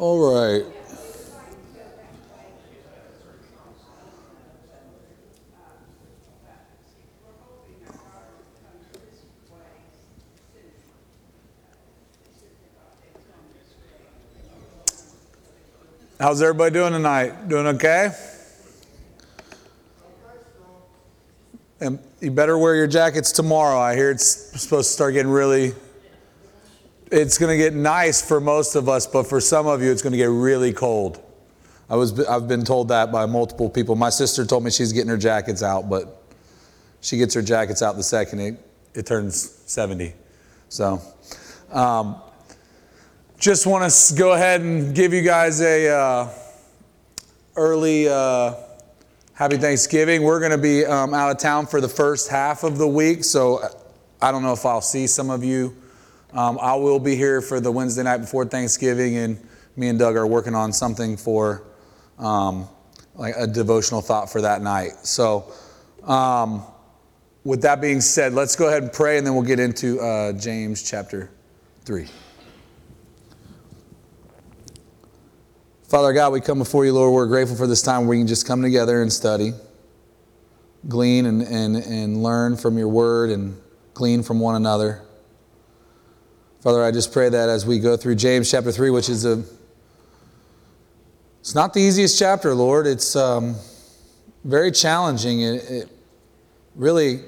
All right. How's everybody doing tonight? Doing okay? And you better wear your jackets tomorrow. I hear it's supposed to start getting really it's going to get nice for most of us, but for some of you, it's going to get really cold. I was, I've been told that by multiple people. My sister told me she's getting her jackets out, but she gets her jackets out the second it, it turns 70. So, um, just want to go ahead and give you guys a uh, early uh, happy Thanksgiving. We're going to be um, out of town for the first half of the week, so I don't know if I'll see some of you um, I will be here for the Wednesday night before Thanksgiving, and me and Doug are working on something for um, like a devotional thought for that night. So, um, with that being said, let's go ahead and pray, and then we'll get into uh, James chapter 3. Father God, we come before you, Lord. We're grateful for this time where we can just come together and study, glean and, and, and learn from your word, and glean from one another. Father, I just pray that as we go through James chapter 3, which is a it's not the easiest chapter, Lord. It's um, very challenging. It, it really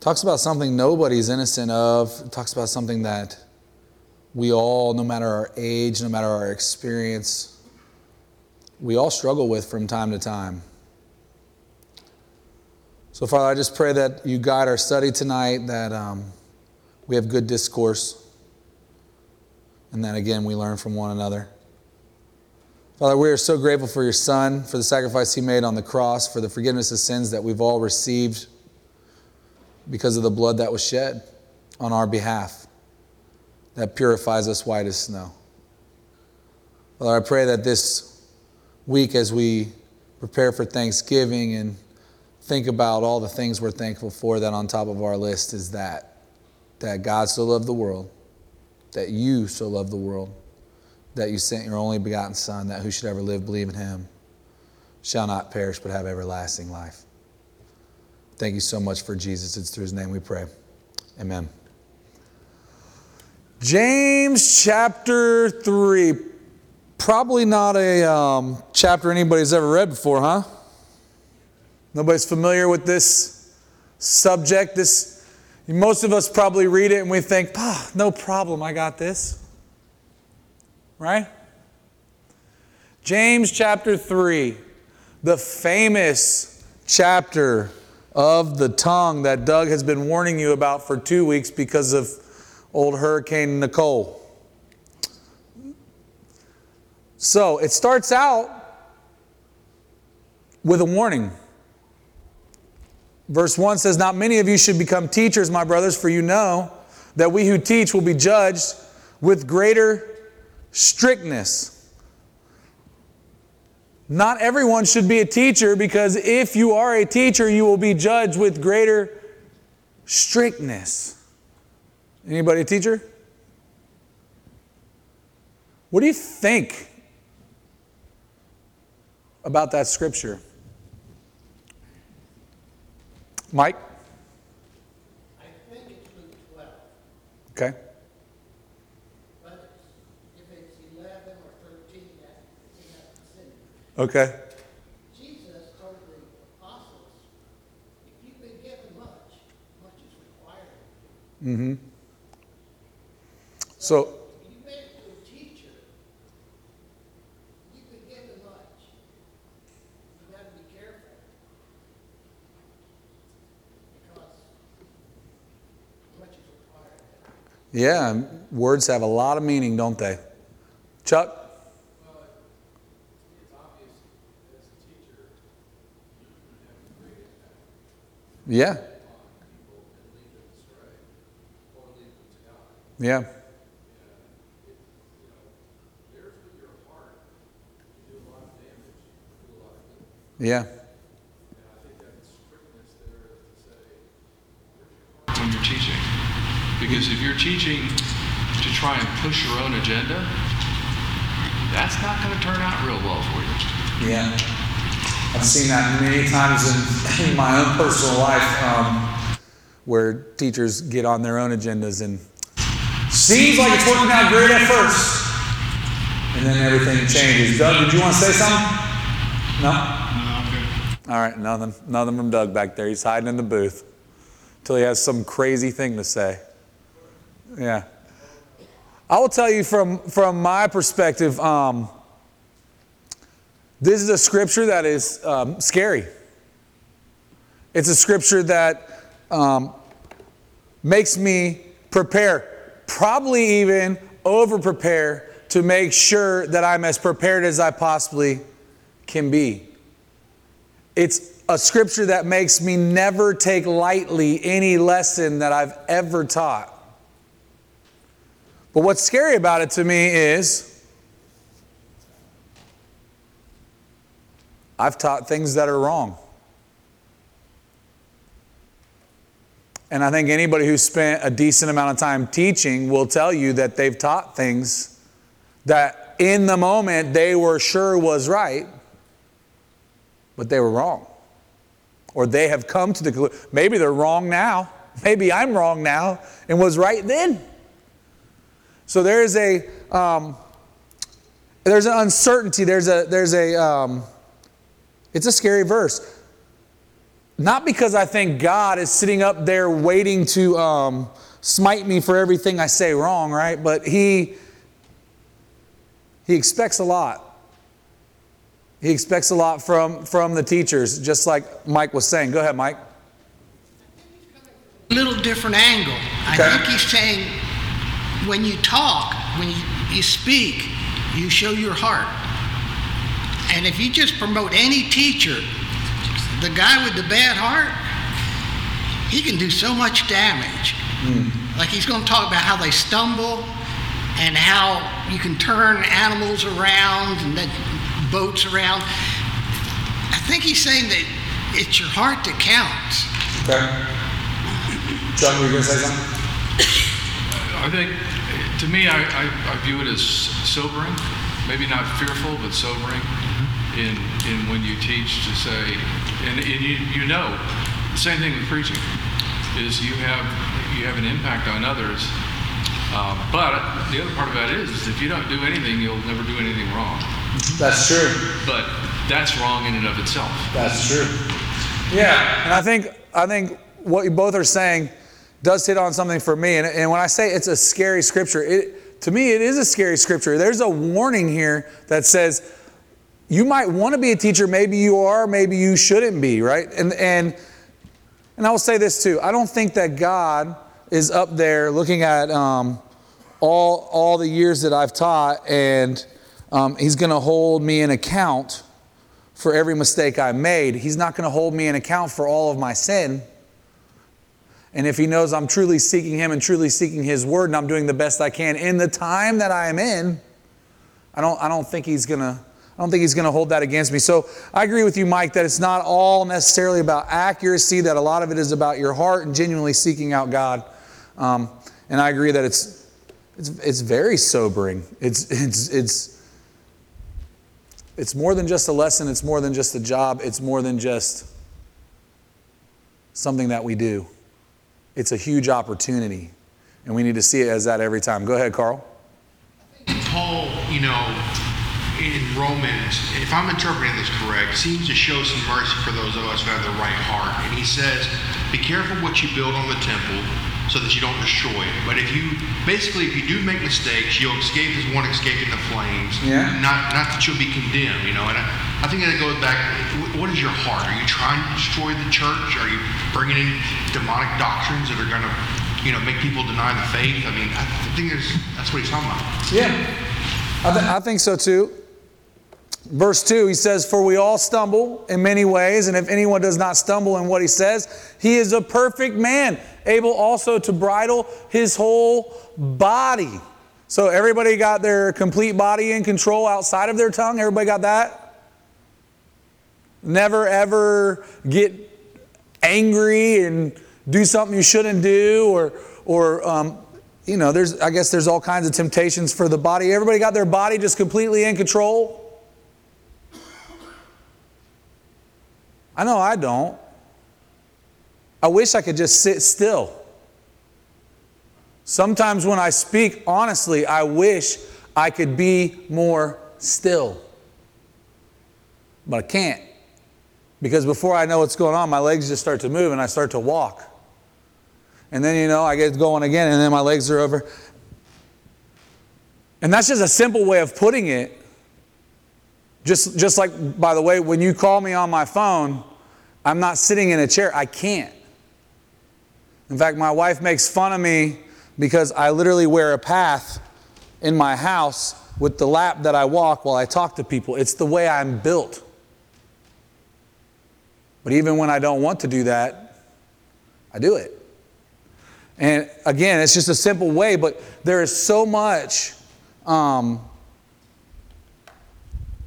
talks about something nobody's innocent of. It talks about something that we all, no matter our age, no matter our experience, we all struggle with from time to time. So, Father, I just pray that you guide our study tonight, that um, we have good discourse. And then again, we learn from one another. Father, we are so grateful for your Son, for the sacrifice he made on the cross, for the forgiveness of sins that we've all received because of the blood that was shed on our behalf that purifies us white as snow. Father, I pray that this week, as we prepare for Thanksgiving and think about all the things we're thankful for, that on top of our list is that that God so loved the world, that you so loved the world, that you sent your only begotten Son, that who should ever live, believe in him, shall not perish but have everlasting life. Thank you so much for Jesus. It's through his name we pray. Amen. James chapter 3. Probably not a um, chapter anybody's ever read before, huh? Nobody's familiar with this subject, this most of us probably read it and we think, ah, no problem, I got this. Right? James chapter 3, the famous chapter of the tongue that Doug has been warning you about for two weeks because of old Hurricane Nicole. So it starts out with a warning. Verse 1 says, Not many of you should become teachers, my brothers, for you know that we who teach will be judged with greater strictness. Not everyone should be a teacher because if you are a teacher, you will be judged with greater strictness. Anybody a teacher? What do you think about that scripture? Mike? I think it's Luke 12. Okay. But if it's 11 or 13, that's in that. Okay. Jesus told the apostles, if you've been given much, much is required. Mm-hmm. So Yeah, words have a lot of meaning, don't they? Chuck? Yeah. Yeah. Yeah. Because if you're teaching to try and push your own agenda, that's not going to turn out real well for you. Yeah. I've seen that many times in, in my own personal life um, where teachers get on their own agendas and seems like it's working out great at first. And then everything changes. Doug, did you want to say something? No? No, okay. All right, nothing, nothing from Doug back there. He's hiding in the booth until he has some crazy thing to say. Yeah. I will tell you from, from my perspective, um, this is a scripture that is um, scary. It's a scripture that um, makes me prepare, probably even over prepare to make sure that I'm as prepared as I possibly can be. It's a scripture that makes me never take lightly any lesson that I've ever taught. But what's scary about it to me is I've taught things that are wrong. And I think anybody who spent a decent amount of time teaching will tell you that they've taught things that in the moment they were sure was right, but they were wrong. Or they have come to the conclusion, maybe they're wrong now. Maybe I'm wrong now and was right then. So there is a um, there's an uncertainty. There's a there's a um, it's a scary verse. Not because I think God is sitting up there waiting to um, smite me for everything I say wrong, right? But he he expects a lot. He expects a lot from from the teachers, just like Mike was saying. Go ahead, Mike. A little different angle. I think he's saying when you talk, when you, you speak, you show your heart. And if you just promote any teacher, the guy with the bad heart, he can do so much damage. Hmm. Like he's going to talk about how they stumble and how you can turn animals around and then boats around. I think he's saying that it's your heart that counts. Okay. John, were you going to say something? I think, to me, I, I, I view it as sobering, maybe not fearful, but sobering in, in when you teach to say, and, and you, you know, the same thing with preaching, is you have, you have an impact on others. Uh, but the other part of that is, is if you don't do anything, you'll never do anything wrong. That's true. But that's wrong in and of itself. That's true. Yeah, and I think I think what you both are saying does hit on something for me. And, and when I say it's a scary scripture, it to me it is a scary scripture. There's a warning here that says you might want to be a teacher, maybe you are, maybe you shouldn't be, right? And and and I will say this too. I don't think that God is up there looking at um, all all the years that I've taught, and um, He's going to hold me in account for every mistake I made. He's not going to hold me in account for all of my sin. And if he knows I'm truly seeking him and truly seeking his word and I'm doing the best I can in the time that I am in, I don't, I don't think he's going to. I don't think he's going to hold that against me. So I agree with you, Mike, that it's not all necessarily about accuracy, that a lot of it is about your heart and genuinely seeking out God. Um, and I agree that it's, it's, it's very sobering. It's, it's, it's, it's more than just a lesson, it's more than just a job, it's more than just something that we do. It's a huge opportunity, and we need to see it as that every time. Go ahead, Carl. Paul, you know, in Romans, if I'm interpreting this correct, seems to show some mercy for those of us who have the right heart. And he says, be careful what you build on the temple so that you don't destroy it. But if you, basically, if you do make mistakes, you'll escape as one escaping the flames. Yeah. Not, not that you'll be condemned, you know. And I, I think that goes back, what is your heart? Are you trying to destroy the church? Are you bringing in demonic doctrines that are going to, you know, make people deny the faith? I mean, I think there's, that's what he's talking about. Yeah. I, th- I think so too. Verse 2, he says, For we all stumble in many ways, and if anyone does not stumble in what he says, he is a perfect man, able also to bridle his whole body. So, everybody got their complete body in control outside of their tongue? Everybody got that? Never ever get angry and do something you shouldn't do, or, or um, you know, there's, I guess there's all kinds of temptations for the body. Everybody got their body just completely in control? I know I don't. I wish I could just sit still. Sometimes when I speak, honestly, I wish I could be more still. But I can't. Because before I know what's going on, my legs just start to move and I start to walk. And then, you know, I get going again and then my legs are over. And that's just a simple way of putting it. Just, just like, by the way, when you call me on my phone, I'm not sitting in a chair. I can't. In fact, my wife makes fun of me because I literally wear a path in my house with the lap that I walk while I talk to people. It's the way I'm built. But even when I don't want to do that, I do it. And again, it's just a simple way, but there is so much um,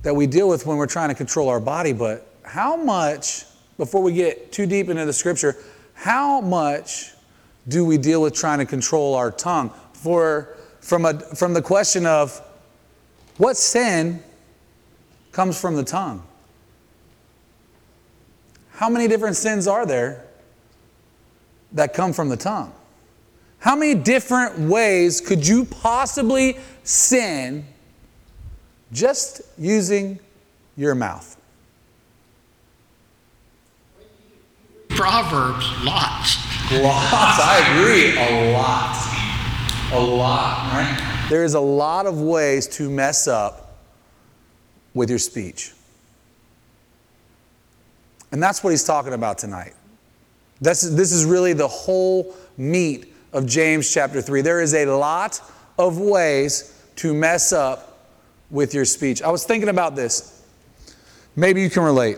that we deal with when we're trying to control our body. But how much, before we get too deep into the scripture, how much do we deal with trying to control our tongue? For, from, a, from the question of what sin comes from the tongue? How many different sins are there that come from the tongue? How many different ways could you possibly sin just using your mouth? Proverbs, lots. Lots, I agree. A lot. A lot, right? There is a lot of ways to mess up with your speech. And that's what he's talking about tonight. This, this is really the whole meat of James chapter 3. There is a lot of ways to mess up with your speech. I was thinking about this. Maybe you can relate.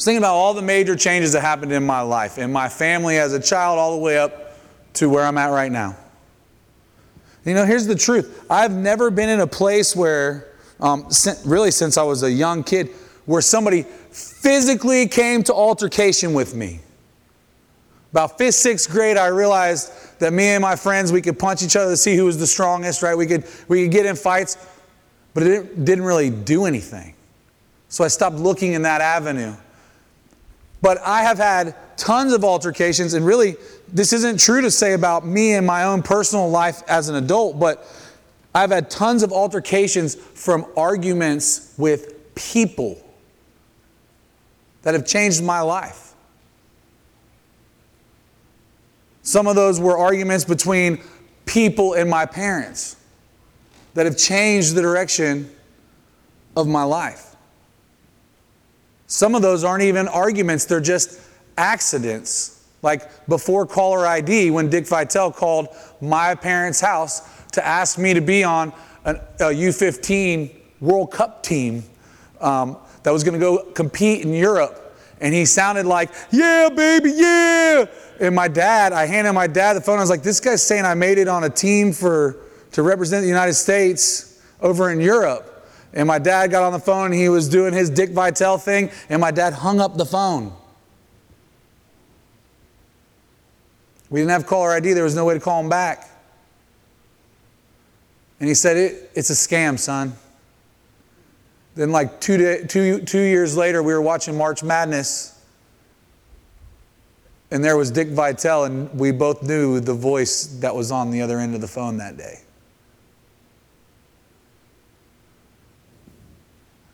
Was thinking about all the major changes that happened in my life, in my family as a child, all the way up to where I'm at right now. You know, here's the truth I've never been in a place where, um, really since I was a young kid, where somebody physically came to altercation with me. About fifth, sixth grade, I realized that me and my friends, we could punch each other to see who was the strongest, right? We could, we could get in fights, but it didn't really do anything. So I stopped looking in that avenue. But I have had tons of altercations, and really, this isn't true to say about me and my own personal life as an adult, but I've had tons of altercations from arguments with people that have changed my life. Some of those were arguments between people and my parents that have changed the direction of my life. Some of those aren't even arguments, they're just accidents. Like before caller ID, when Dick Vitale called my parents' house to ask me to be on a U-15 World Cup team um, that was going to go compete in Europe. And he sounded like, yeah, baby, yeah. And my dad, I handed my dad the phone. I was like, this guy's saying I made it on a team for to represent the United States over in Europe. And my dad got on the phone and he was doing his Dick Vitale thing, and my dad hung up the phone. We didn't have caller ID, there was no way to call him back. And he said, it, It's a scam, son. Then, like two, day, two, two years later, we were watching March Madness, and there was Dick Vitale, and we both knew the voice that was on the other end of the phone that day.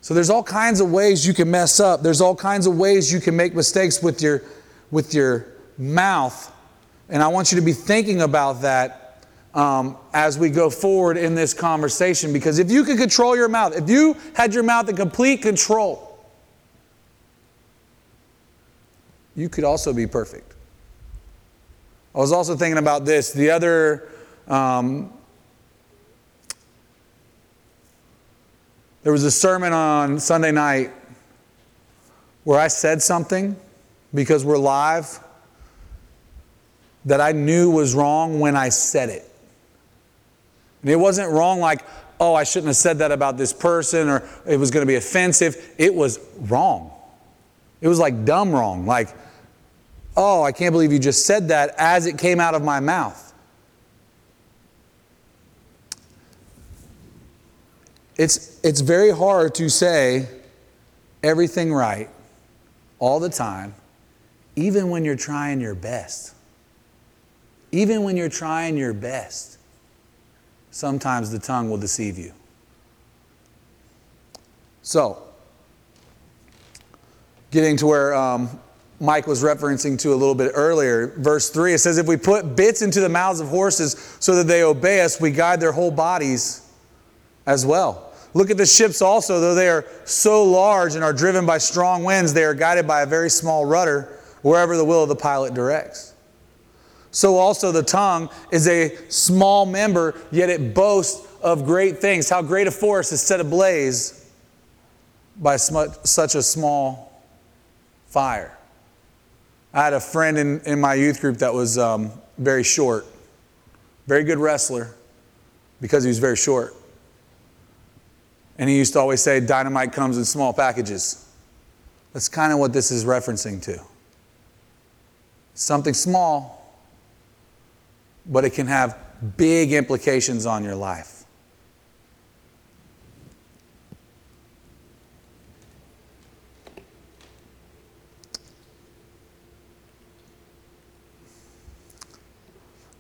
So there's all kinds of ways you can mess up. There's all kinds of ways you can make mistakes with your with your mouth. And I want you to be thinking about that um, as we go forward in this conversation. Because if you could control your mouth, if you had your mouth in complete control, you could also be perfect. I was also thinking about this. The other um, There was a sermon on Sunday night where I said something because we're live that I knew was wrong when I said it. And it wasn't wrong like, oh, I shouldn't have said that about this person or it was going to be offensive. It was wrong. It was like dumb wrong. Like, oh, I can't believe you just said that as it came out of my mouth. It's, it's very hard to say everything right all the time, even when you're trying your best. Even when you're trying your best, sometimes the tongue will deceive you. So, getting to where um, Mike was referencing to a little bit earlier, verse 3, it says, If we put bits into the mouths of horses so that they obey us, we guide their whole bodies as well. Look at the ships also, though they are so large and are driven by strong winds, they are guided by a very small rudder wherever the will of the pilot directs. So also the tongue is a small member, yet it boasts of great things. How great a forest is set ablaze by such a small fire. I had a friend in, in my youth group that was um, very short, very good wrestler because he was very short. And he used to always say, dynamite comes in small packages. That's kind of what this is referencing to. Something small, but it can have big implications on your life.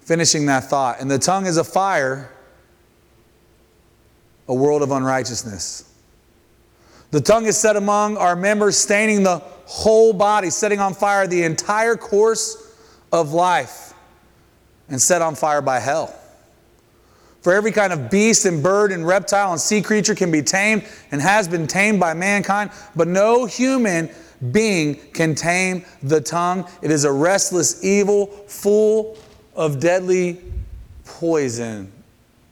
Finishing that thought. And the tongue is a fire a world of unrighteousness. The tongue is set among our members, staining the whole body, setting on fire the entire course of life, and set on fire by hell. For every kind of beast and bird and reptile and sea creature can be tamed and has been tamed by mankind, but no human being can tame the tongue. It is a restless evil full of deadly poison.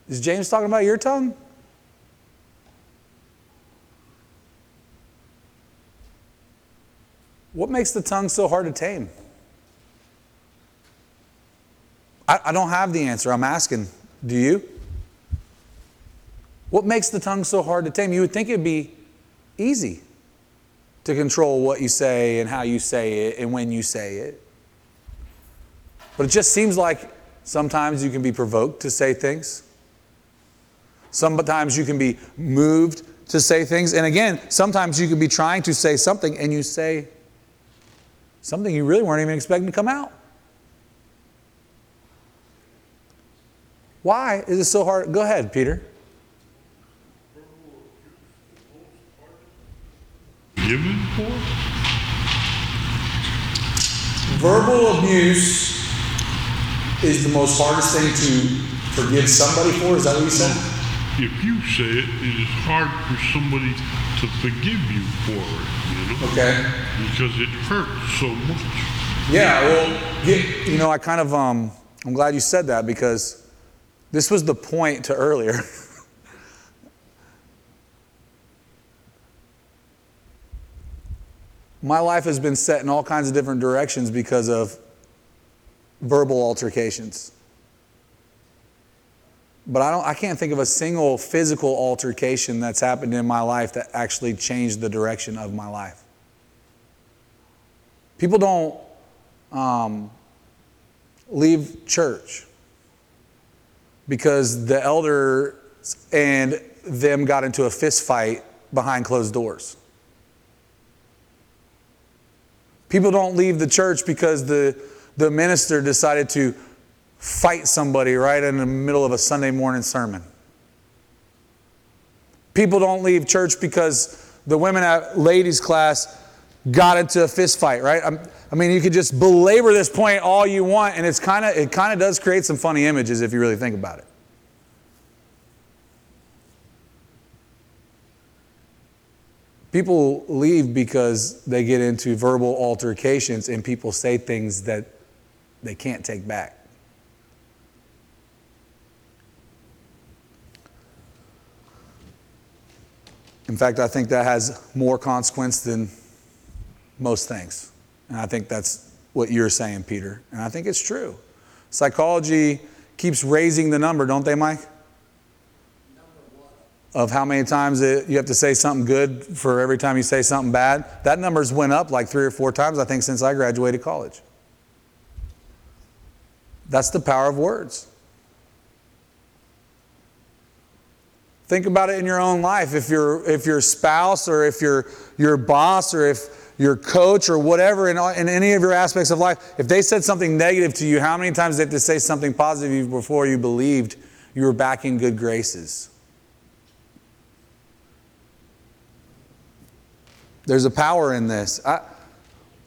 Is James talking about your tongue? What makes the tongue so hard to tame? I, I, don't have the answer. I'm asking. Do you? What makes the tongue so hard to tame? You would think it'd be easy to control what you say and how you say it and when you say it. But it just seems like sometimes you can be provoked to say things. Sometimes you can be moved to say things. And again, sometimes you can be trying to say something and you say something you really weren't even expecting to come out. Why is it so hard? Go ahead, Peter. Given for? Verbal abuse is the most hardest thing to forgive somebody for. Is that what you said? If you say it, it is hard for somebody to forgive you for it, you know? Okay. Because it hurts so much. Yeah, well, get, you know, I kind of, um, I'm glad you said that because this was the point to earlier. My life has been set in all kinds of different directions because of verbal altercations. But I, don't, I can't think of a single physical altercation that's happened in my life that actually changed the direction of my life. People don't um, leave church because the elder and them got into a fist fight behind closed doors. People don't leave the church because the, the minister decided to fight somebody right in the middle of a Sunday morning sermon. People don't leave church because the women at ladies' class got into a fist fight, right? I'm, i mean, you could just belabor this point all you want, and it's kind of it kind of does create some funny images if you really think about it. People leave because they get into verbal altercations and people say things that they can't take back. In fact, I think that has more consequence than most things. And I think that's what you're saying, Peter. And I think it's true. Psychology keeps raising the number, don't they, Mike? Of how many times it, you have to say something good for every time you say something bad. That number's went up like three or four times, I think, since I graduated college. That's the power of words. Think about it in your own life. If your if your spouse or if your your boss or if your coach or whatever in, in any of your aspects of life, if they said something negative to you, how many times did they have to say something positive before you believed you were back in good graces? There's a power in this. I,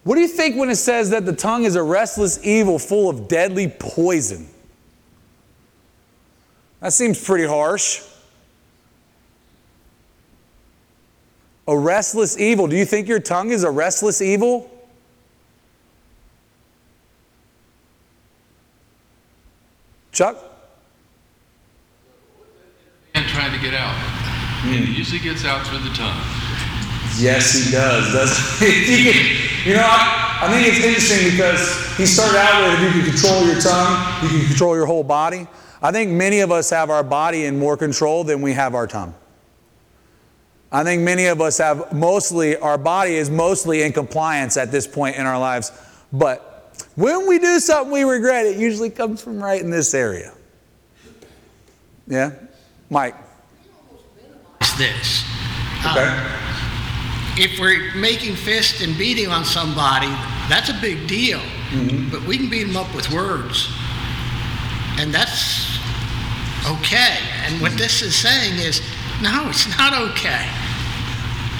what do you think when it says that the tongue is a restless evil full of deadly poison? That seems pretty harsh. A restless evil. Do you think your tongue is a restless evil? Chuck? And trying to get out. Hmm. And it usually gets out through the tongue. Yes, he does. He? you know, I, I think it's interesting because he started out with if you can control your tongue, you can control your whole body. I think many of us have our body in more control than we have our tongue. I think many of us have mostly, our body is mostly in compliance at this point in our lives. But when we do something we regret, it usually comes from right in this area. Yeah? Mike? It's this. Okay. If we're making fists and beating on somebody, that's a big deal. Mm-hmm. But we can beat them up with words. And that's okay. And what mm-hmm. this is saying is, no, it's not okay.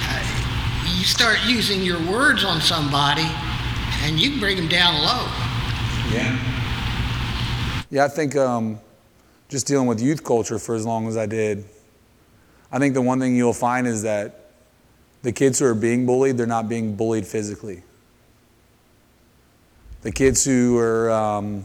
Uh, you start using your words on somebody, and you bring them down low. Yeah. Yeah, I think um, just dealing with youth culture for as long as I did, I think the one thing you'll find is that the kids who are being bullied, they're not being bullied physically. The kids who are, um,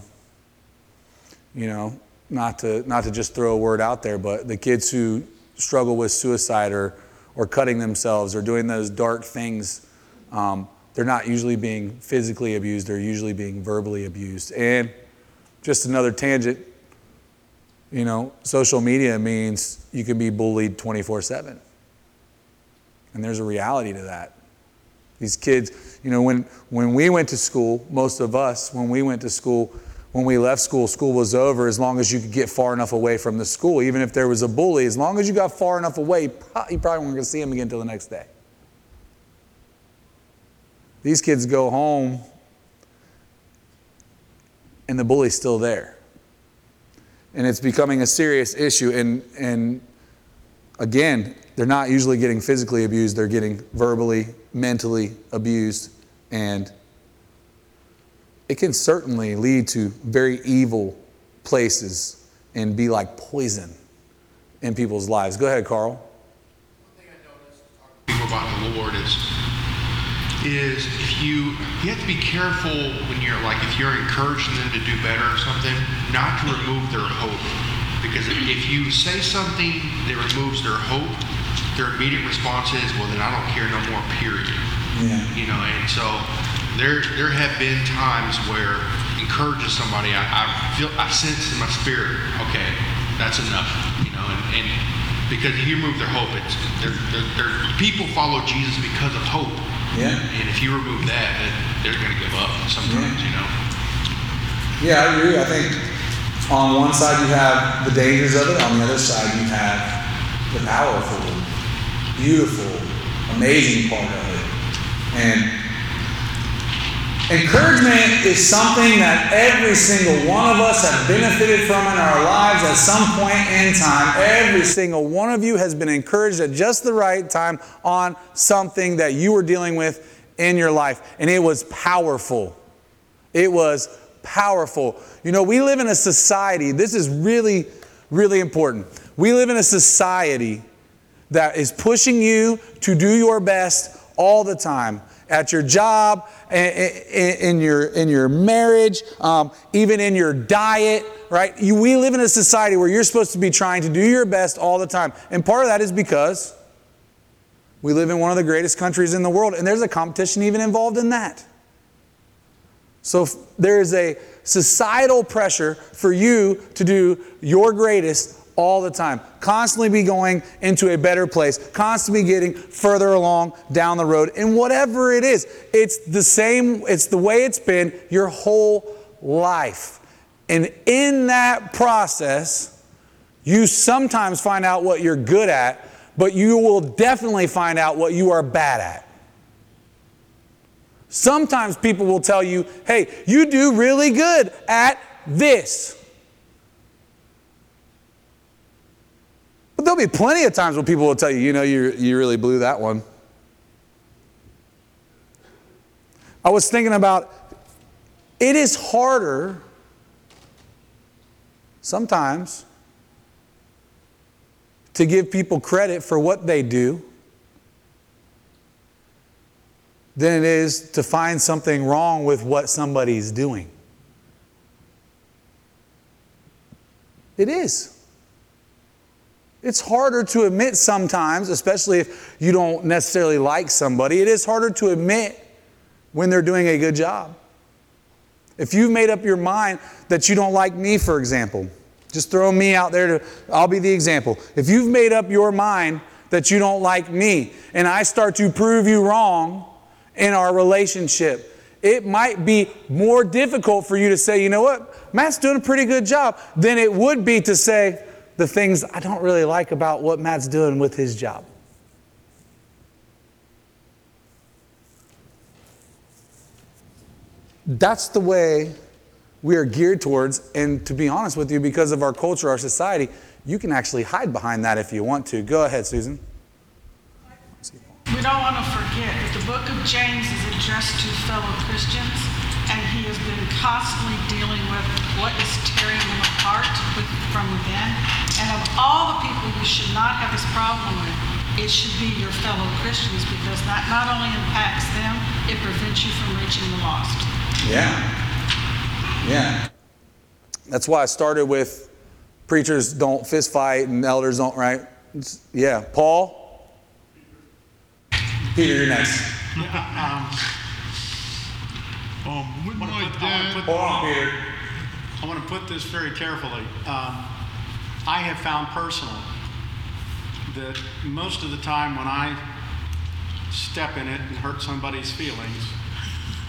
you know, not to not to just throw a word out there, but the kids who struggle with suicide or or cutting themselves or doing those dark things, um, they're not usually being physically abused. They're usually being verbally abused. And just another tangent. You know, social media means you can be bullied 24 7. And there's a reality to that. These kids, you know, when, when we went to school, most of us, when we went to school, when we left school, school was over as long as you could get far enough away from the school. Even if there was a bully, as long as you got far enough away, you probably weren't going to see him again until the next day. These kids go home and the bully's still there. And it's becoming a serious issue. And, and again, they're not usually getting physically abused, they're getting verbally, mentally abused. And it can certainly lead to very evil places and be like poison in people's lives. Go ahead, Carl. One thing I noticed people about the Lord is is if you you have to be careful when you're like if you're encouraging them to do better or something, not to remove their hope. Because if, if you say something that removes their hope, their immediate response is, well then I don't care no more, period. Yeah. You know, and so there there have been times where encouraging somebody I, I feel I sense in my spirit, okay, that's enough. You know, and, and because if you remove their hope, it's they're, they're, they're, people follow Jesus because of hope. Yeah. And if you remove that, they're going to give up sometimes, you know. Yeah, I agree. I think on one side you have the dangers of it, on the other side you have the powerful, beautiful, amazing part of it. And encouragement is something that every single one of us have benefited from in our lives at some point in time. Every single one of you has been encouraged at just the right time on something that you were dealing with in your life. And it was powerful. It was powerful. You know, we live in a society, this is really, really important. We live in a society that is pushing you to do your best all the time at your job, in your, in your marriage, um, even in your diet, right? You, we live in a society where you're supposed to be trying to do your best all the time. And part of that is because we live in one of the greatest countries in the world, and there's a competition even involved in that. So there is a societal pressure for you to do your greatest all the time. Constantly be going into a better place, constantly getting further along down the road. And whatever it is, it's the same, it's the way it's been your whole life. And in that process, You sometimes find out what you're good at, but you will definitely find out what you are bad at. Sometimes people will tell you, hey, you do really good at this. But there'll be plenty of times when people will tell you, you know, you, you really blew that one. I was thinking about it is harder sometimes to give people credit for what they do than it is to find something wrong with what somebody's doing. It is. It's harder to admit sometimes, especially if you don't necessarily like somebody. It is harder to admit when they're doing a good job. If you've made up your mind that you don't like me, for example, just throw me out there to, I'll be the example. If you've made up your mind that you don't like me and I start to prove you wrong in our relationship, it might be more difficult for you to say, you know what, Matt's doing a pretty good job than it would be to say the things I don't really like about what Matt's doing with his job. That's the way we are geared towards. And to be honest with you, because of our culture, our society, you can actually hide behind that if you want to. Go ahead, Susan. We don't want to forget that the book of James is addressed to fellow Christians, and he has been constantly dealing with what is tearing them apart with, from within. And of all the people you should not have this problem with, it should be your fellow Christians because that not only impacts them, it prevents you from reaching the lost. Yeah. Yeah. That's why I started with preachers don't fist fight and elders don't, right? It's- yeah. Paul? Peter, you're next. Um, um, with my put- I wanna dad, put- Hold on, Peter. I want to put this very carefully. Um, I have found personally that most of the time when I step in it and hurt somebody's feelings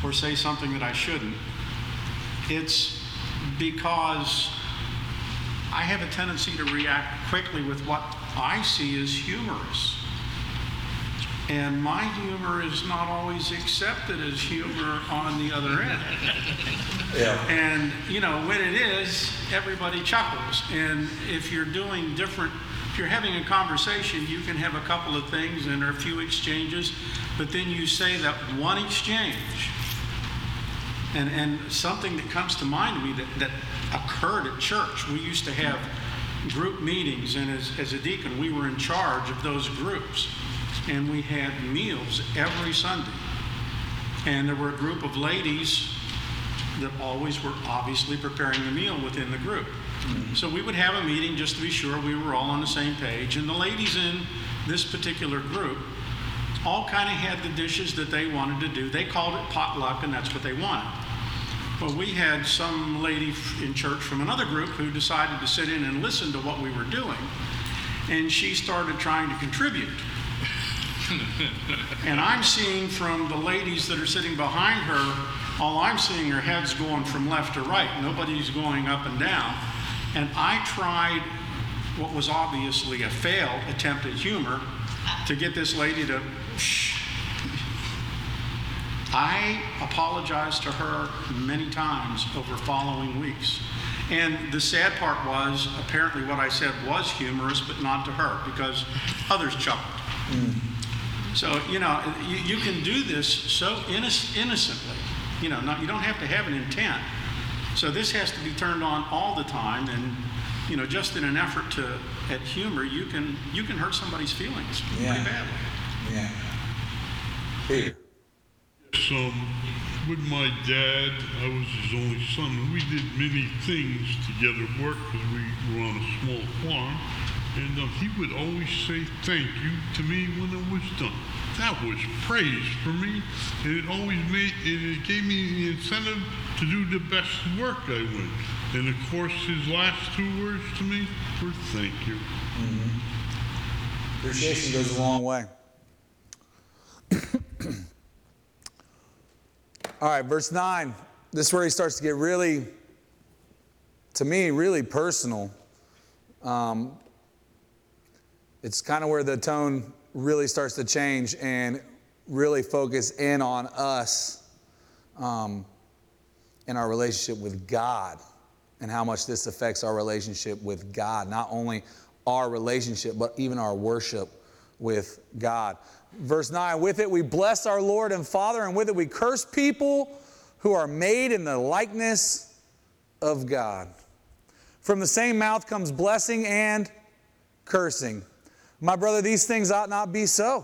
or say something that I shouldn't, it's because I have a tendency to react quickly with what I see as humorous. And my humor is not always accepted as humor on the other end. Yeah. And, you know, when it is, everybody chuckles. And if you're doing different, if you're having a conversation, you can have a couple of things and a few exchanges, but then you say that one exchange. And, and something that comes to mind to me that, that occurred at church, we used to have group meetings, and as, as a deacon, we were in charge of those groups. And we had meals every Sunday. And there were a group of ladies that always were obviously preparing the meal within the group. Mm-hmm. So we would have a meeting just to be sure we were all on the same page. And the ladies in this particular group all kind of had the dishes that they wanted to do. They called it potluck, and that's what they wanted. Well, we had some lady in church from another group who decided to sit in and listen to what we were doing, and she started trying to contribute. And I'm seeing from the ladies that are sitting behind her, all I'm seeing are heads going from left to right. Nobody's going up and down. And I tried what was obviously a failed attempt at humor to get this lady to shh. I apologized to her many times over following weeks. And the sad part was, apparently what I said was humorous, but not to her, because others chuckled. Mm. So, you know, you, you can do this so innoc- innocently. You know, not, you don't have to have an intent. So this has to be turned on all the time, and you know, just in an effort to at humor, you can you can hurt somebody's feelings Yeah. pretty badly. Yeah. Peter. um, with my dad, I was his only son, and we did many things together at work because we were on a small farm. And um, he would always say thank you to me when it was done. That was praise for me, and it always made it, it gave me the incentive to do the best work I went. And of course, his last two words to me were thank you. Appreciation goes a long way. All right, verse 9. This is where he starts to get really, to me, really personal. um, it's kind of where the tone really starts to change and really focus in on us um, and our relationship with God and how much this affects our relationship with God. Not only our relationship, but even our worship with God. Verse 9 With it we bless our Lord and Father, and with it we curse people who are made in the likeness of God. From the same mouth comes blessing and cursing. My brother, these things ought not be so.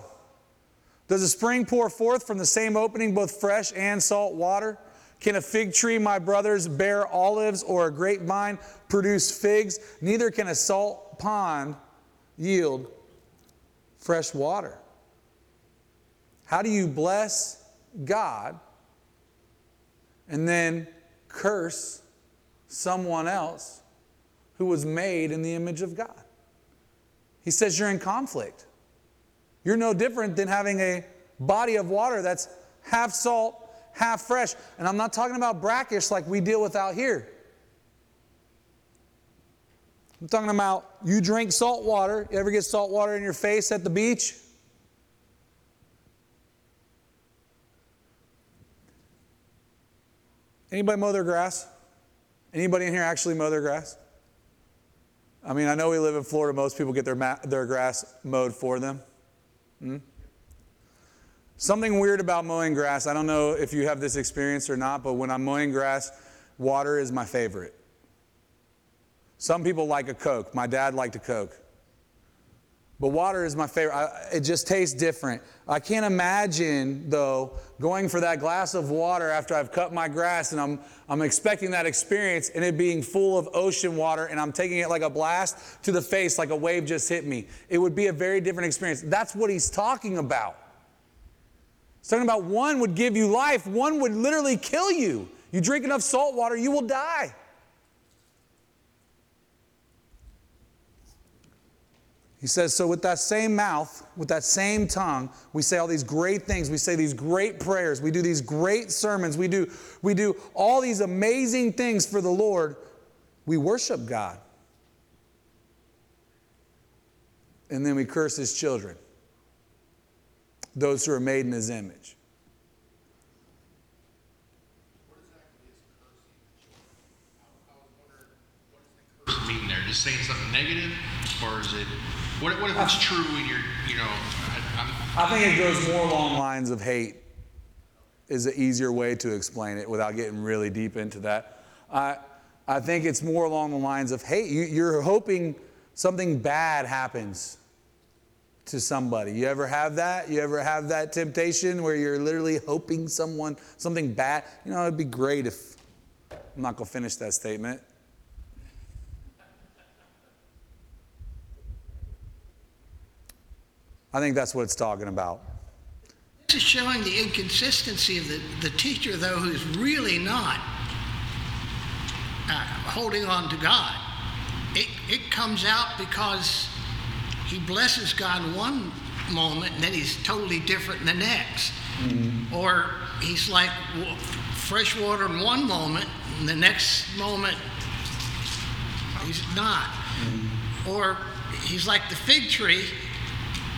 Does a spring pour forth from the same opening both fresh and salt water? Can a fig tree, my brothers, bear olives or a grapevine produce figs? Neither can a salt pond yield fresh water. How do you bless God and then curse someone else who was made in the image of God? He says you're in conflict. You're no different than having a body of water that's half salt, half fresh. And I'm not talking about brackish like we deal with out here. I'm talking about you drink salt water. You ever get salt water in your face at the beach? Anybody mow their grass? Anybody in here actually mow their grass? I mean, I know we live in Florida. Most people get their, ma- their grass mowed for them. Hmm? Something weird about mowing grass, I don't know if you have this experience or not, but when I'm mowing grass, water is my favorite. Some people like a Coke. My dad liked a Coke. But water is my favorite. I, it just tastes different. I can't imagine, though, going for that glass of water after I've cut my grass and I'm, I'm expecting that experience and it being full of ocean water and I'm taking it like a blast to the face, like a wave just hit me. It would be a very different experience. That's what he's talking about. He's talking about one would give you life, one would literally kill you. You drink enough salt water, you will die. He says, So with that same mouth, with that same tongue, we say all these great things. We say these great prayers. We do these great sermons. We do, we do all these amazing things for the Lord. We worship God. And then we curse his children, those who are made in his image. Mean there? Just saying something negative, or is it? What, what if it's true and you're, you know, I, I think it goes more along lines of hate is an easier way to explain it without getting really deep into that. I, I think it's more along the lines of hate. You, you're hoping something bad happens to somebody. You ever have that? You ever have that temptation where you're literally hoping someone, something bad? You know, it'd be great if, I'm not going to finish that statement. I think that's what it's talking about. This is showing the inconsistency of the, the teacher, though, who's really not uh, holding on to God. It, it comes out because he blesses God one moment and then he's totally different in the next. Or he's like fresh water in one moment and the next moment he's not. Or he's like the fig tree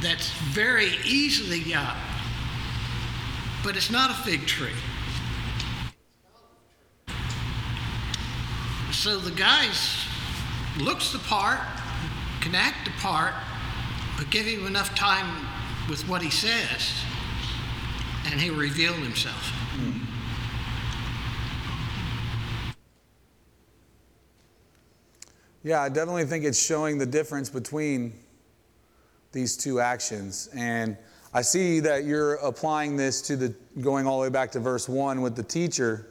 that's very easily got, but it's not a fig tree. So the guy's looks the part, can act the part, but give him enough time with what he says, and he'll reveal himself. Yeah, I definitely think it's showing the difference between these two actions. And I see that you're applying this to the going all the way back to verse 1 with the teacher.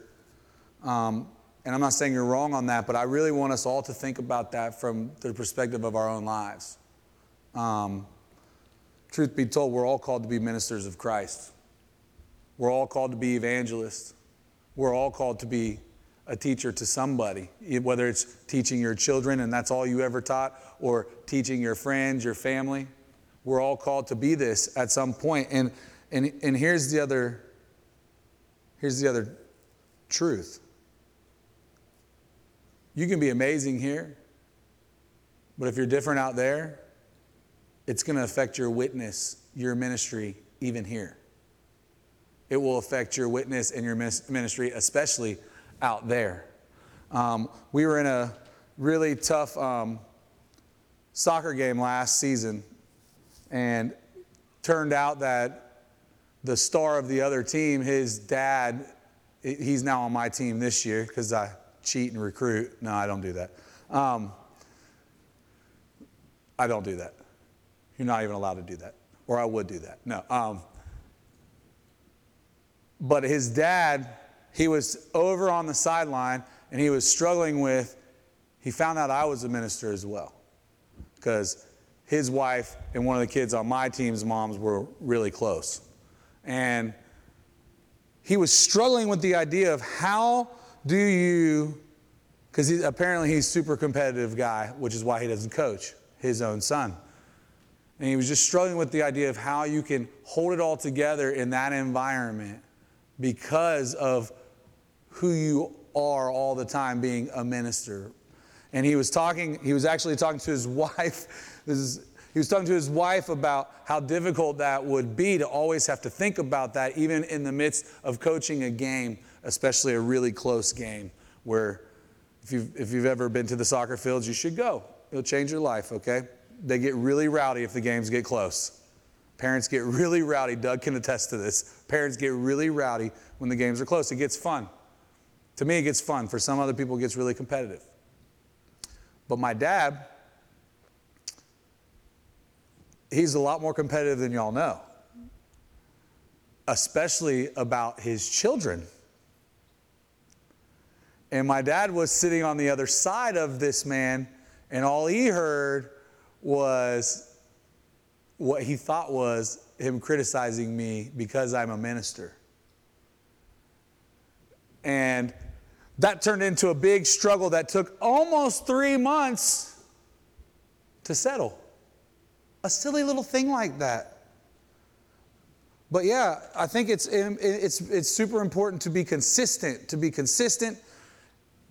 Um, and I'm not saying you're wrong on that, but I really want us all to think about that from the perspective of our own lives. Um, truth be told, we're all called to be ministers of Christ. We're all called to be evangelists. We're all called to be a teacher to somebody, whether it's teaching your children and that's all you ever taught, or teaching your friends, your family. We're all called to be this at some point. And, and, and here's the other here's the other truth. You can be amazing here, but But if you're different out there, it's going to affect your witness, your ministry, even here. It will affect your witness and your ministry, especially out there. Um, we were in a really tough um, soccer game last season, and turned out that the star of the other team, his dad, he's now on my team this year because I cheat and recruit. No, I don't do that. Um, I don't do that. You're not even allowed to do that. Or I would do that. No. Um, but his dad, he was over on the sideline and he was struggling with, he found out I was a minister as well. Because his wife and one of the kids on my team's moms were really close. And he was struggling with the idea of how do you, because he, apparently he's super competitive guy, which is why he doesn't coach his own son. And he was just struggling with the idea of how you can hold it all together in that environment because of who you are all the time being a minister. And he was talking, he was actually talking to his wife. Is, he was talking to his wife about how difficult that would be to always have to think about that, even in the midst of coaching a game, especially a really close game, where if you've, if you've ever been to the soccer fields, you should go. It'll change your life, okay? They get really rowdy if the games get close. Parents get really rowdy. Doug can attest to this. Parents get really rowdy when the games are close. It gets fun. To me, it gets fun. For some other people, it gets really competitive. But my dad, he's a lot more competitive than y'all know, especially about his children. And my dad was sitting on the other side of this man, and all he heard was what he thought was him criticizing me because I'm a minister. And that turned into a big struggle that took almost three months to settle. A silly little thing like that. But yeah, I think it's, it's, it's super important to be consistent, to be consistent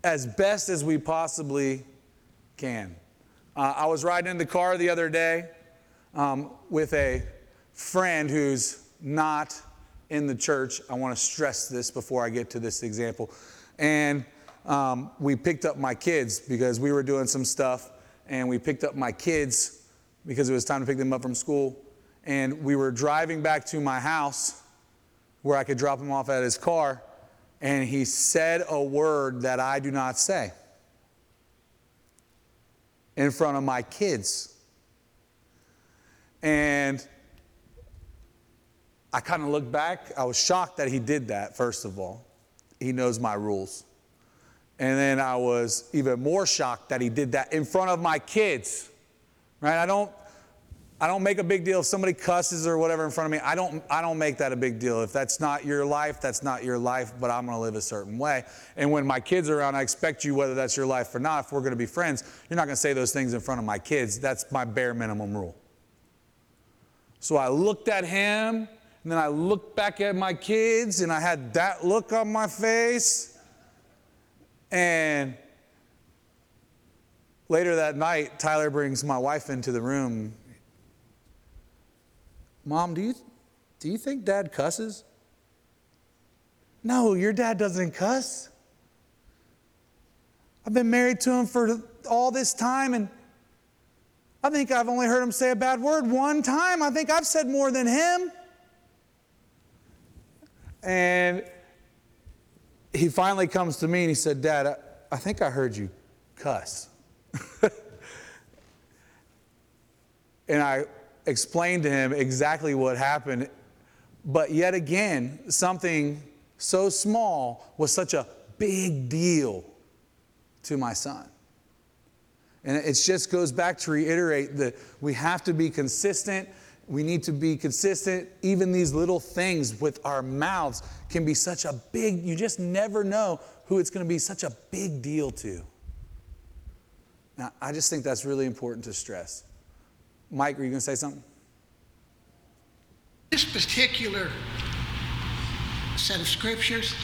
as best as we possibly can. Uh, I was riding in the car the other day um, with a friend who's not in the church. I want to stress this before I get to this example. And um, we picked up my kids because we were doing some stuff, and we picked up my kids because it was time to pick them up from school. And we were driving back to my house where I could drop him off at his car, and he said a word that I do not say in front of my kids. And I kind of looked back. I was shocked that he did that, first of all. He knows my rules. And then I was even more shocked that he did that in front of my kids. Right? I don't I don't make a big deal if somebody cusses or whatever in front of me. I don't I don't make that a big deal. If that's not your life, that's not your life, but I'm going to live a certain way. And when my kids are around, I expect you whether that's your life or not. If we're going to be friends, you're not going to say those things in front of my kids. That's my bare minimum rule. So I looked at him and then I looked back at my kids and I had that look on my face. And later that night, Tyler brings my wife into the room. Mom, do you, do you think dad cusses? No, your dad doesn't cuss. I've been married to him for all this time and I think I've only heard him say a bad word one time. I think I've said more than him. And he finally comes to me and he said, Dad, I, I think I heard you cuss. and I explained to him exactly what happened. But yet again, something so small was such a big deal to my son. And it just goes back to reiterate that we have to be consistent. We need to be consistent. Even these little things with our mouths can be such a big, you just never know who it's going to be such a big deal to. Now, I just think that's really important to stress. Mike, are you going to say something? This particular set of scriptures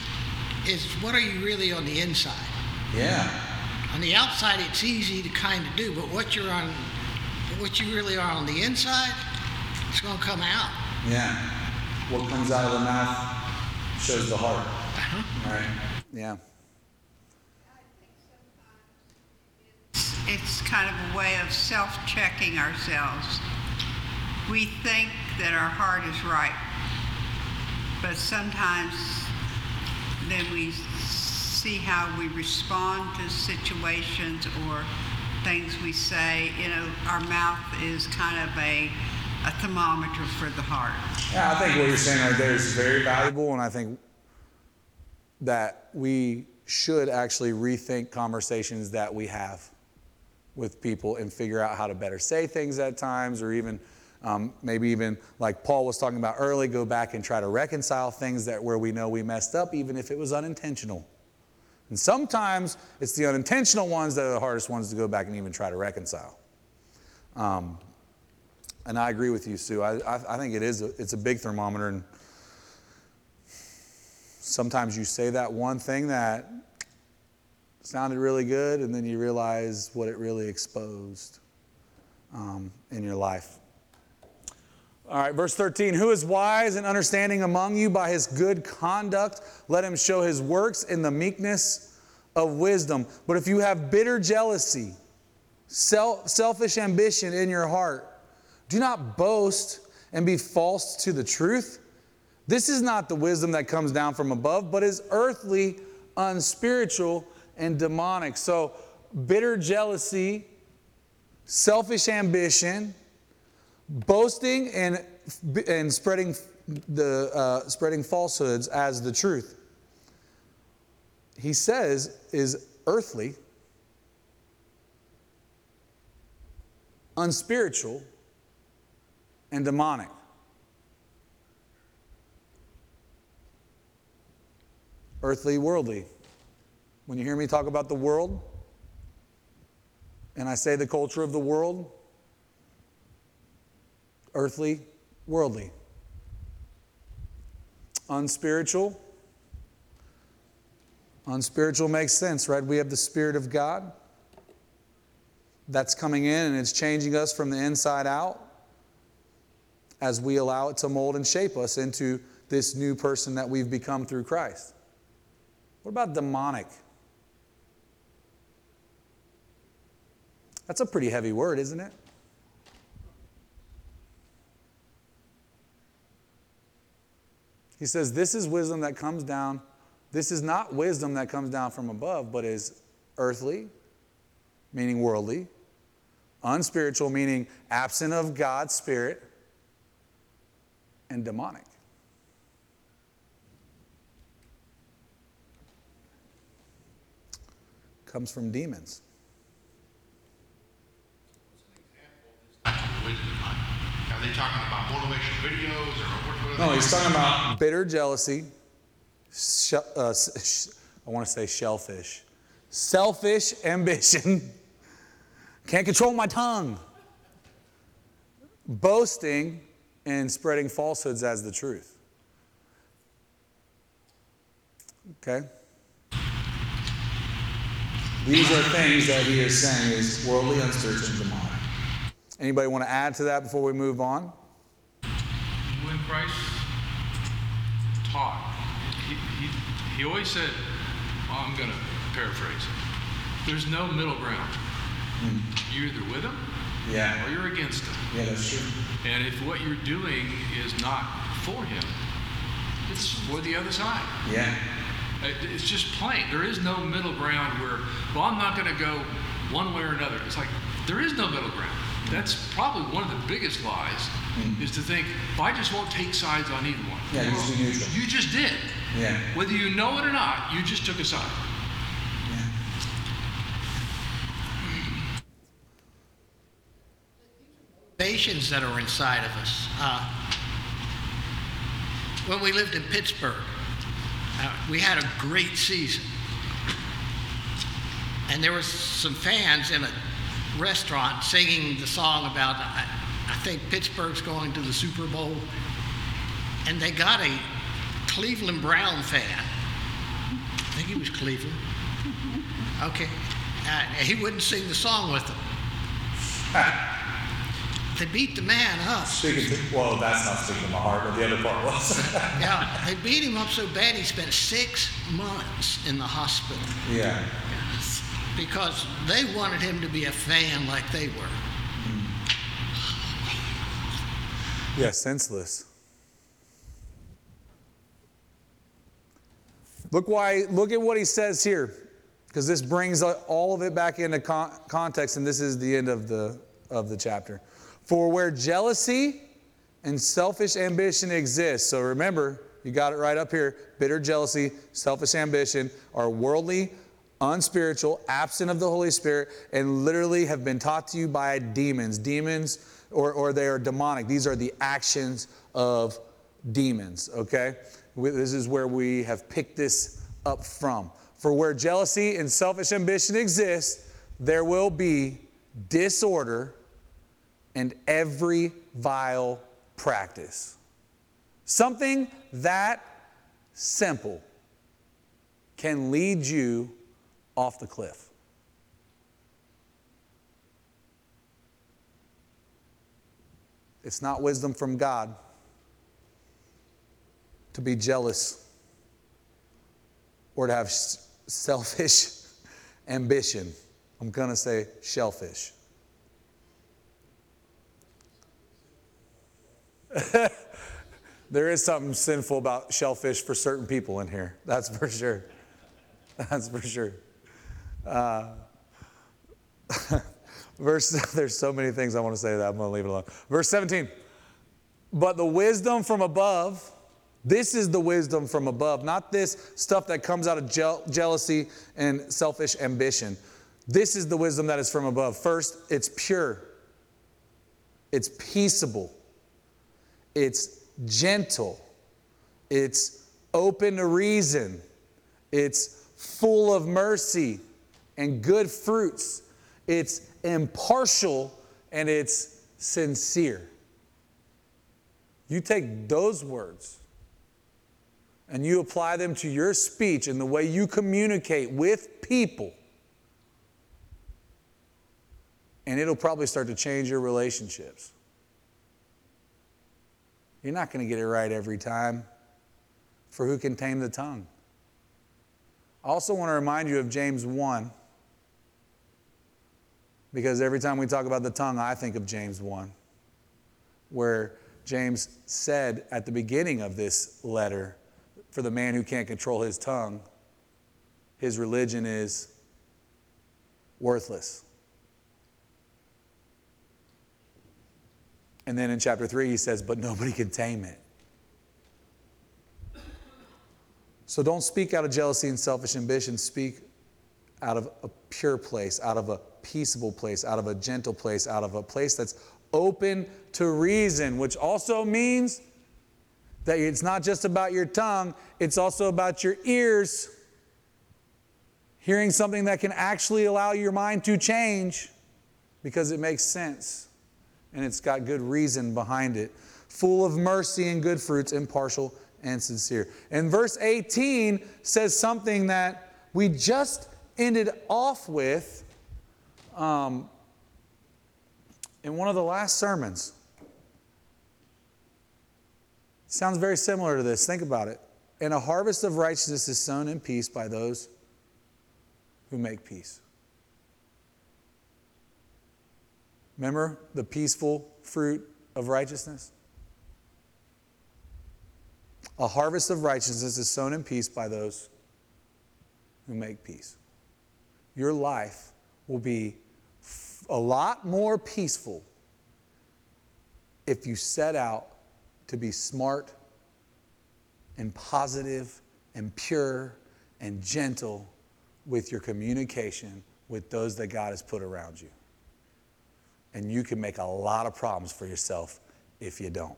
is what are you really on the inside? Yeah. On the outside, it's easy to kind of do, but what you're on, what you really are on the inside, it's going to come out. Yeah. What comes out of the mouth shows the heart. Uh-huh. Right. Yeah. It's kind of a way of self-checking ourselves. We think that our heart is right, but sometimes then we see how we respond to situations or things we say. You know, our mouth is kind of a, a thermometer for the heart. Yeah, I think what you're saying right there is very valuable, and I think that we should actually rethink conversations that we have with people and figure out how to better say things at times, or even um, maybe even like Paul was talking about early, go back and try to reconcile things that where we know we messed up, even if it was unintentional. And sometimes it's the unintentional ones that are the hardest ones to go back and even try to reconcile. Um, and I agree with you, Sue. I, I, I think it is a, it's a big thermometer, and sometimes you say that one thing that sounded really good, and then you realize what it really exposed um, in your life. All right, verse 13. Who is wise and understanding among you by his good conduct? Let him show his works in the meekness of wisdom. But if you have bitter jealousy, self, selfish ambition in your heart, do not boast and be false to the truth. This is not the wisdom that comes down from above, but is earthly, unspiritual, and demonic. So, bitter jealousy, selfish ambition, boasting and, and spreading, the, uh, spreading falsehoods as the truth. He says is earthly, unspiritual, and demonic. Earthly, worldly. When you hear me talk about the world, and I say the culture of the world, earthly, worldly. Unspiritual. Unspiritual makes sense, right? We have the Spirit of God that's coming in and it's changing us from the inside out as we allow it to mold and shape us into this new person that we've become through Christ. What about demonic? That's a pretty heavy word, isn't it? He says, This is wisdom that comes down. This is not wisdom that comes down from above, but is earthly, meaning worldly, unspiritual, meaning absent of God's Spirit, and demonic. Comes from demons. Are they talking about motivational videos or what? what No, he's talking about bitter jealousy. Sh- uh, sh- I want to say shellfish. Selfish ambition. Can't control my tongue. Boasting and spreading falsehoods as the truth. Okay? These are things that he is saying is worldly, unspiritual, demonic. Anybody want to add to that before we move on? When Christ taught, he, he, he always said, well, I'm going to paraphrase, there's no middle ground. Mm-hmm. You're either with him Yeah. or you're against him. Yeah, that's true. And if what you're doing is not for him, it's for the other side. Yeah. It's just plain. There is no middle ground where, well, I'm not going to go one way or another. It's like, there is no middle ground. That's probably one of the biggest lies, is to think, well, I just won't take sides on either one. Yeah, you just be. You just did. Yeah. Whether you know it or not, you just took a side. motivations that are inside of us. Uh, when we lived in Pittsburgh, uh, we had a great season. And there was some fans in a restaurant singing the song about, I, I think Pittsburgh's going to the Super Bowl. And they got a Cleveland Brown fan. I think he was Cleveland. Okay. Uh, he wouldn't sing the song with them. they beat the man up. Speaking to, well, that's not speaking to my heart, but the other part was. Yeah, they beat him up so bad he spent six months in the hospital yeah. Because they wanted him to be a fan like they were. Yeah, senseless. Look why look at what he says here because this brings all of it back into con- context and this is the end of the of the chapter. For where jealousy and selfish ambition exist. So remember, you got it right up here. Bitter jealousy, selfish ambition are worldly, unspiritual, absent of the Holy Spirit, and literally have been taught to you by demons. Demons, or, or they are demonic. These are the actions of demons, okay? We- This is where we have picked this up from. For where jealousy and selfish ambition exist, there will be disorder and every vile practice. Something that simple can lead you off the cliff. It's not wisdom from God to be jealous or to have selfish ambition. I'm going to say shellfish. there is something sinful about shellfish for certain people in here. That's for sure. That's for sure. Uh, verse, there's so many things I want to say that I'm going to leave it alone. Verse 17. But the wisdom from above, this is the wisdom from above, not this stuff that comes out of jeal- jealousy and selfish ambition. This is the wisdom that is from above. First, it's pure, it's peaceable, it's gentle, it's open to reason, it's full of mercy and good fruits, it's impartial, and it's sincere. You take those words and you apply them to your speech and the way you communicate with people, and it'll probably start to change your relationships. You're not going to get it right every time, for who can tame the tongue? I also want to remind you of James 1, because every time we talk about the tongue, I think of James 1, where James said at the beginning of this letter, for the man who can't control his tongue, his religion is worthless. And then in chapter 3, he says, But nobody can tame it. So don't speak out of jealousy and selfish ambition. Speak out of a pure place, out of a peaceable place, out of a gentle place, out of a place that's open to reason, which also means that it's not just about your tongue, it's also about your ears hearing something that can actually allow your mind to change because it makes sense and it's got good reason behind it. Full of mercy and good fruits, impartial and sincere. And verse 18 says something that we just ended off with um, in one of the last sermons. Sounds very similar to this. Think about it. And a harvest of righteousness is sown in peace by those who make peace. Remember the peaceful fruit of righteousness? A harvest of righteousness is sown in peace by those who make peace. Your life will be a lot more peaceful if you set out to be smart and positive and pure and gentle with your communication with those that God has put around you. And you can make a lot of problems for yourself if you don't.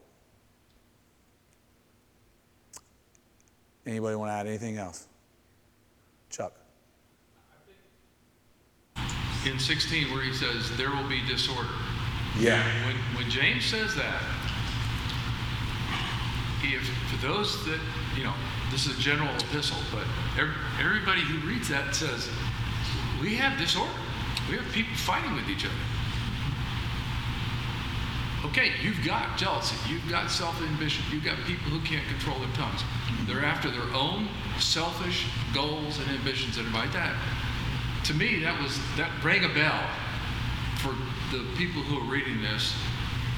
Anybody want to add anything else? Chuck. In 16, where he says, there will be disorder. Yeah. When, when James says that, if for those that, you know, this is a general epistle, but ev- everybody who reads that says, we have disorder. We have people fighting with each other. Okay, you've got jealousy, you've got self ambition, you've got people who can't control their tongues. They're after their own selfish goals and ambitions and like that. To me, that was that rang a bell for the people who are reading this,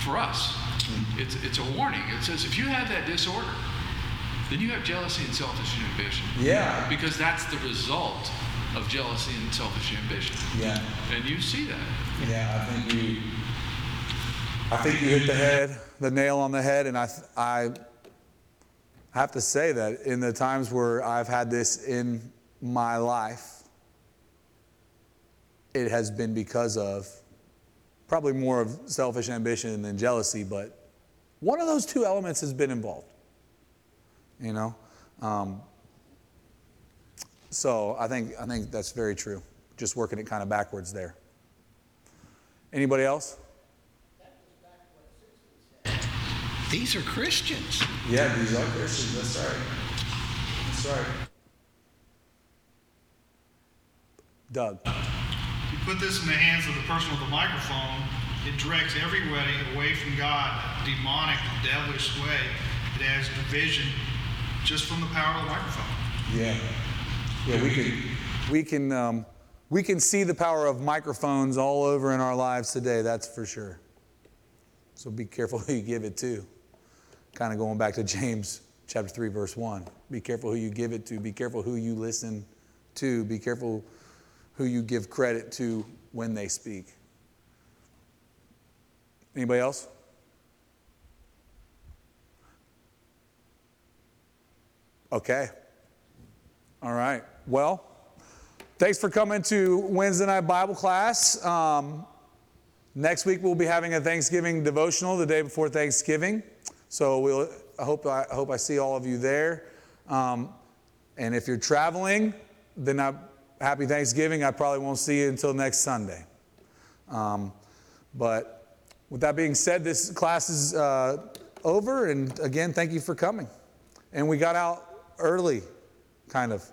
for us. Mm-hmm. It's it's a warning. It says if you have that disorder, then you have jealousy and selfish ambition. Yeah. Because that's the result of jealousy and selfish ambition. Yeah. And you see that. Yeah, I think you. I think you hit the head, the nail on the head, and I, I have to say that in the times where I've had this in my life, it has been because of probably more of selfish ambition than jealousy, but one of those two elements has been involved. You know, um, so I think I think that's very true. Just working it kind of backwards there. Anybody else? These are Christians. Yeah, these are Christians. That's right. That's right. Doug. You put this in the hands of the person with the microphone, it directs everybody away from God, demonic, devilish way. It adds division just from the power of the microphone. Yeah. Yeah, we can we can um, we can see the power of microphones all over in our lives today. That's for sure. So be careful who you give it to. Kind of going back to James chapter three, verse one. Be careful who you give it to. Be careful who you listen to. Be careful who you give credit to when they speak. Anybody else? Okay. All right. Well, thanks for coming to Wednesday night Bible class. Um, next week we'll be having a Thanksgiving devotional the day before Thanksgiving. So we'll, I hope I, hope I see all of you there. Um, and if you're traveling, then I, happy Thanksgiving. I probably won't see you until next Sunday. Um, but with that being said, this class is uh, over. And again, thank you for coming. And we got out early, kind of.